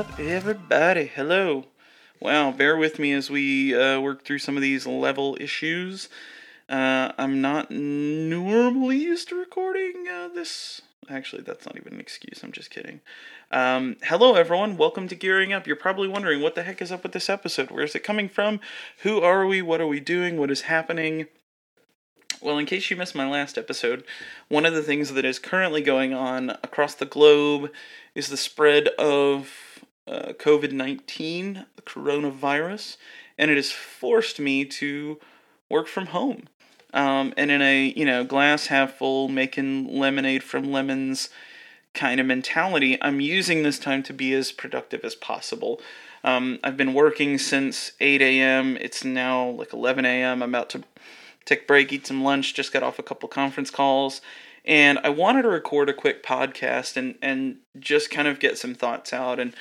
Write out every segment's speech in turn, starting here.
up, everybody? Hello. Wow, bear with me as we uh, work through some of these level issues. Uh, I'm not normally used to recording uh, this. Actually, that's not even an excuse. I'm just kidding. Um, hello, everyone. Welcome to Gearing Up. You're probably wondering what the heck is up with this episode? Where is it coming from? Who are we? What are we doing? What is happening? Well, in case you missed my last episode, one of the things that is currently going on across the globe is the spread of uh, COVID 19, the coronavirus, and it has forced me to work from home. Um, and in a, you know, glass half full, making lemonade from lemons kind of mentality, I'm using this time to be as productive as possible. Um, I've been working since 8 a.m. It's now like 11 a.m. I'm about to take a break, eat some lunch, just got off a couple conference calls. And I wanted to record a quick podcast and, and just kind of get some thoughts out and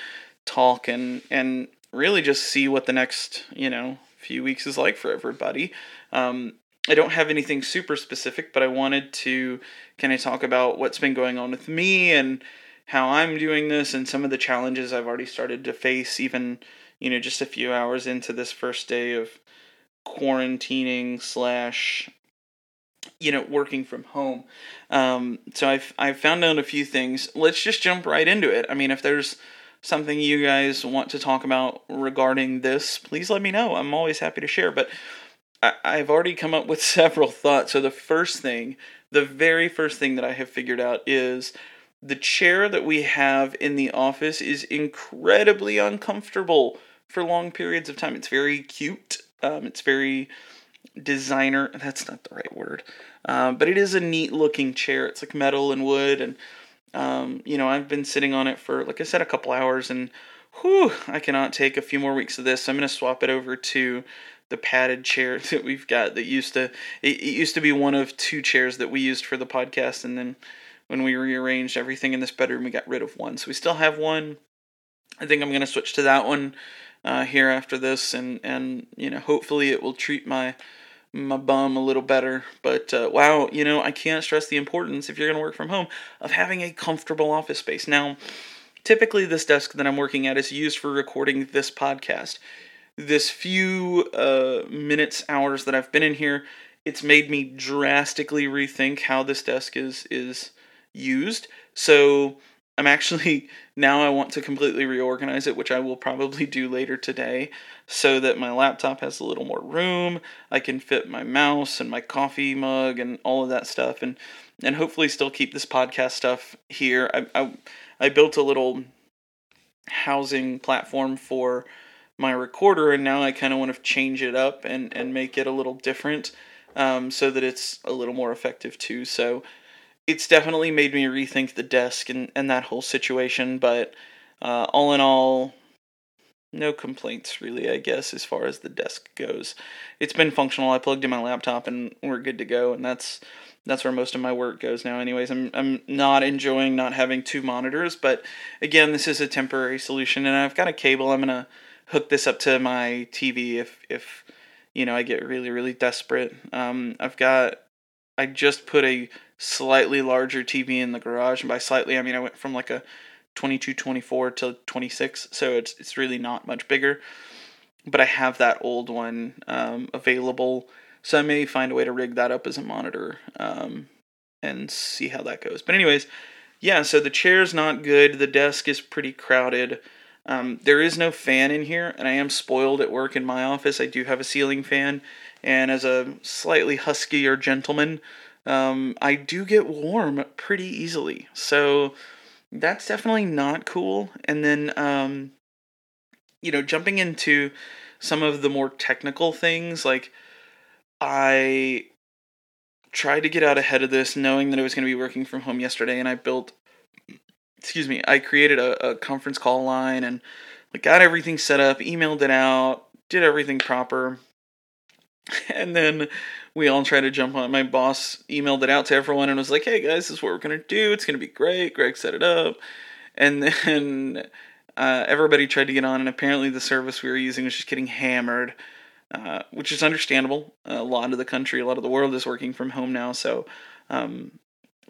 talk and, and really just see what the next, you know, few weeks is like for everybody. Um, I don't have anything super specific, but I wanted to kind of talk about what's been going on with me and how I'm doing this and some of the challenges I've already started to face, even, you know, just a few hours into this first day of quarantining slash you know working from home. Um, so i've i've found out a few things. Let's just jump right into it. I mean if there's something you guys want to talk about regarding this please let me know. I'm always happy to share but I, i've already come up with several thoughts. So the first thing the very first thing that i have figured out is the chair that we have in the office is incredibly uncomfortable for long periods of time. It's very cute. Um, it's very designer. That's not the right word, um, but it is a neat looking chair. It's like metal and wood, and um, you know I've been sitting on it for like I said a couple hours, and whew, I cannot take a few more weeks of this. I'm gonna swap it over to the padded chair that we've got that used to it, it used to be one of two chairs that we used for the podcast, and then when we rearranged everything in this bedroom, we got rid of one. So we still have one. I think I'm gonna switch to that one uh, here after this, and and you know hopefully it will treat my my bum a little better. But uh, wow, you know I can't stress the importance if you're going to work from home of having a comfortable office space. Now, typically this desk that I'm working at is used for recording this podcast. This few uh, minutes, hours that I've been in here, it's made me drastically rethink how this desk is is used. So I'm actually now I want to completely reorganize it, which I will probably do later today, so that my laptop has a little more room. I can fit my mouse and my coffee mug and all of that stuff, and and hopefully still keep this podcast stuff here. I I, I built a little housing platform for my recorder, and now I kind of want to change it up and and make it a little different, um, so that it's a little more effective too. So it's definitely made me rethink the desk and, and that whole situation, but uh, all in all, no complaints really, I guess, as far as the desk goes. It's been functional. I plugged in my laptop and we're good to go, and that's that's where most of my work goes now anyways. I'm I'm not enjoying not having two monitors, but again, this is a temporary solution and I've got a cable. I'm going to hook this up to my TV if if you know, I get really really desperate. Um I've got I just put a slightly larger TV in the garage, and by slightly I mean I went from like a 22, 24 to 26, so it's it's really not much bigger. But I have that old one um, available, so I may find a way to rig that up as a monitor um, and see how that goes. But anyways, yeah. So the chair's not good. The desk is pretty crowded. Um, there is no fan in here, and I am spoiled at work in my office. I do have a ceiling fan, and as a slightly huskier gentleman, um, I do get warm pretty easily. So that's definitely not cool. And then, um, you know, jumping into some of the more technical things, like I tried to get out ahead of this knowing that I was going to be working from home yesterday, and I built, excuse me, I created a, a conference call line and like, got everything set up, emailed it out, did everything proper. And then we all tried to jump on. My boss emailed it out to everyone and was like, "Hey guys, this is what we're gonna do. It's gonna be great." Greg set it up, and then uh, everybody tried to get on, and apparently the service we were using was just getting hammered, uh, which is understandable. A lot of the country, a lot of the world is working from home now, so um,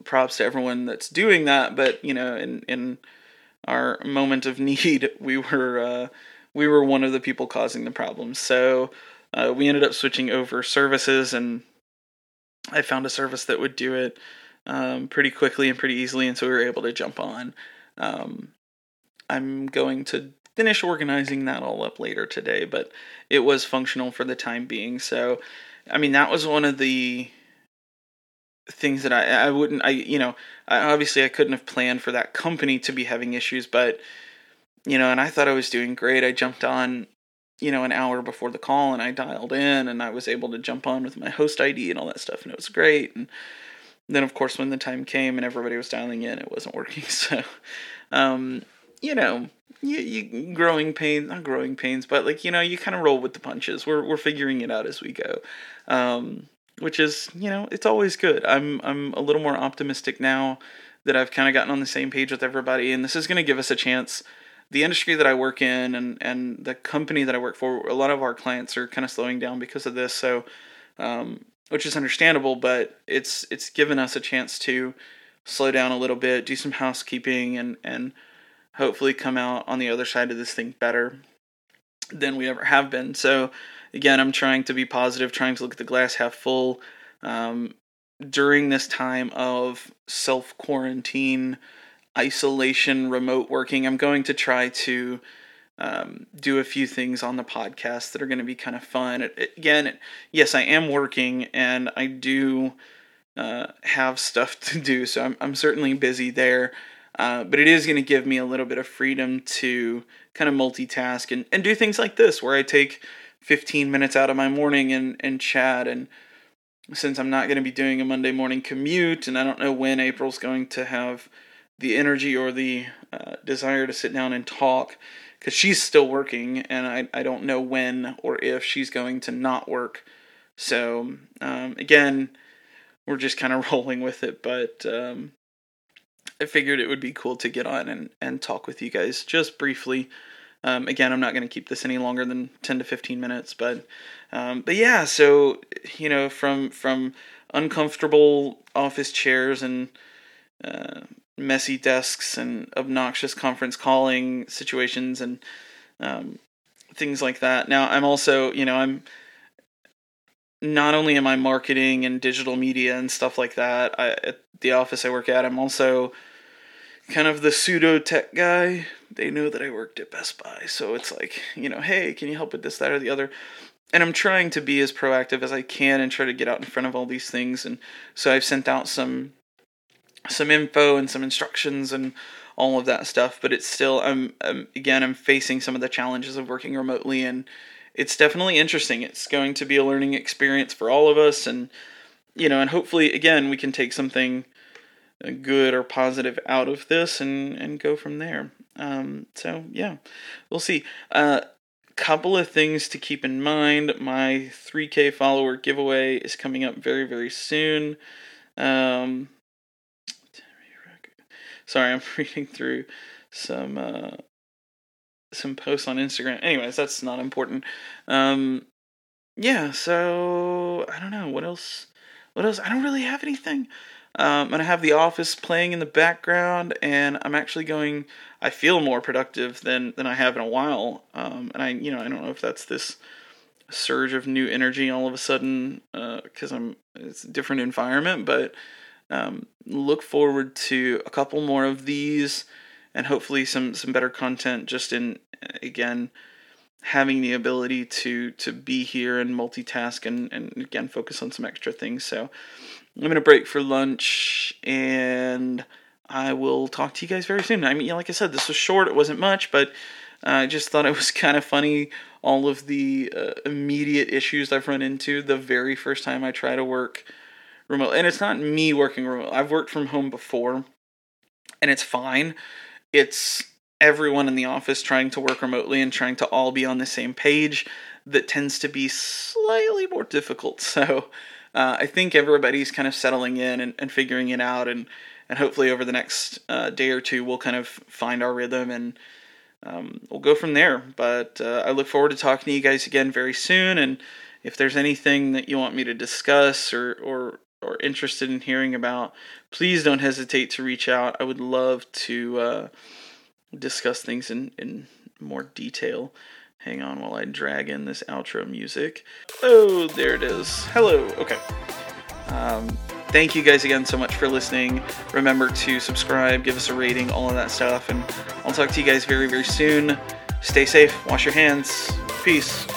props to everyone that's doing that. But you know, in in our moment of need, we were uh, we were one of the people causing the problem. So uh, we ended up switching over services, and I found a service that would do it um, pretty quickly and pretty easily, and so we were able to jump on. Um, I'm going to finish organizing that all up later today, but it was functional for the time being. So, I mean, that was one of the things that I I wouldn't I you know I, obviously I couldn't have planned for that company to be having issues, but you know, and I thought I was doing great. I jumped on you know an hour before the call and I dialed in and I was able to jump on with my host ID and all that stuff and it was great. And then of course when the time came and everybody was dialing in it wasn't working. So um you know you, you growing pains not growing pains but like you know you kind of roll with the punches. We're we're figuring it out as we go. Um which is you know it's always good. I'm i'm a little more optimistic now that i've kind of gotten on the same page with everybody and this is going to give us a chance the industry that i work in and and the company that i work for a lot of our clients are kind of slowing down because of this so um which is understandable but it's it's given us a chance to slow down a little bit do some housekeeping and and hopefully come out on the other side of this thing better than we ever have been. So, again, I'm trying to be positive, trying to look at the glass half full. Um, during this time of self quarantine, isolation, remote working, I'm going to try to um, do a few things on the podcast that are going to be kind of fun. It, it, again, it, yes, I am working and I do uh, have stuff to do, so I'm, I'm certainly busy there. Uh, but it is going to give me a little bit of freedom to kind of multitask and, and do things like this where I take 15 minutes out of my morning and, and chat. And since I'm not going to be doing a Monday morning commute and I don't know when April's going to have the energy or the uh, desire to sit down and talk, because she's still working and I, I don't know when or if she's going to not work. So, um, again, we're just kind of rolling with it. But um, I figured it would be cool to get on and, and talk with you guys just briefly. Um, again, I'm not going to keep this any longer than 10 to 15 minutes, but um, but yeah, so you know, from from uncomfortable office chairs and uh, messy desks and obnoxious conference calling situations and um, things like that. Now, I'm also, you know, I'm not only am I marketing and digital media and stuff like that I, at the office I work at, I'm also kind of the pseudo tech guy. They know that I worked at Best Buy, so it's like, you know, hey, can you help with this, that, or the other? And I'm trying to be as proactive as I can and try to get out in front of all these things. And so I've sent out some some info and some instructions and all of that stuff. But it's still, I'm, I'm again, I'm facing some of the challenges of working remotely, and it's definitely interesting. It's going to be a learning experience for all of us, and you know, and hopefully, again, we can take something good or positive out of this and and go from there. Um, so yeah, we'll see. A uh, couple of things to keep in mind. My 3K follower giveaway is coming up very very soon. Um, sorry, I'm reading through some uh, some posts on Instagram. Anyways, that's not important. Um, yeah, so I don't know what else. What else? I don't really have anything. Um, I have The Office playing in the background, and I'm actually going. I feel more productive than than I have in a while. Um, and I, you know, I don't know if that's this surge of new energy all of a sudden because uh, I'm it's a different environment, but um, look forward to a couple more of these, and hopefully some some better content. Just in again having the ability to to be here and multitask and and again focus on some extra things. So I'm gonna break for lunch and I will talk to you guys very soon. I mean, like I said, this was short; it wasn't much, but I just thought it was kind of funny all of the uh, immediate issues I've run into the very first time I try to work remote. And it's not me working remote. I've worked from home before, and it's fine. It's everyone in the office trying to work remotely and trying to all be on the same page that tends to be slightly more difficult. So uh, I think everybody's kind of settling in and, and figuring it out, and and hopefully over the next uh, day or two we'll kind of find our rhythm and um, we'll go from there. But uh, I look forward to talking to you guys again very soon, and if there's anything that you want me to discuss or or or interested in hearing about, please don't hesitate to reach out. I would love to uh, discuss things in, in more detail. Hang on while I drag in this outro music. Oh, there it is. Hello. Okay. Um, thank you guys again so much for listening. Remember to subscribe, give us a rating, all of that stuff. And I'll talk to you guys very, very soon. Stay safe, wash your hands. Peace.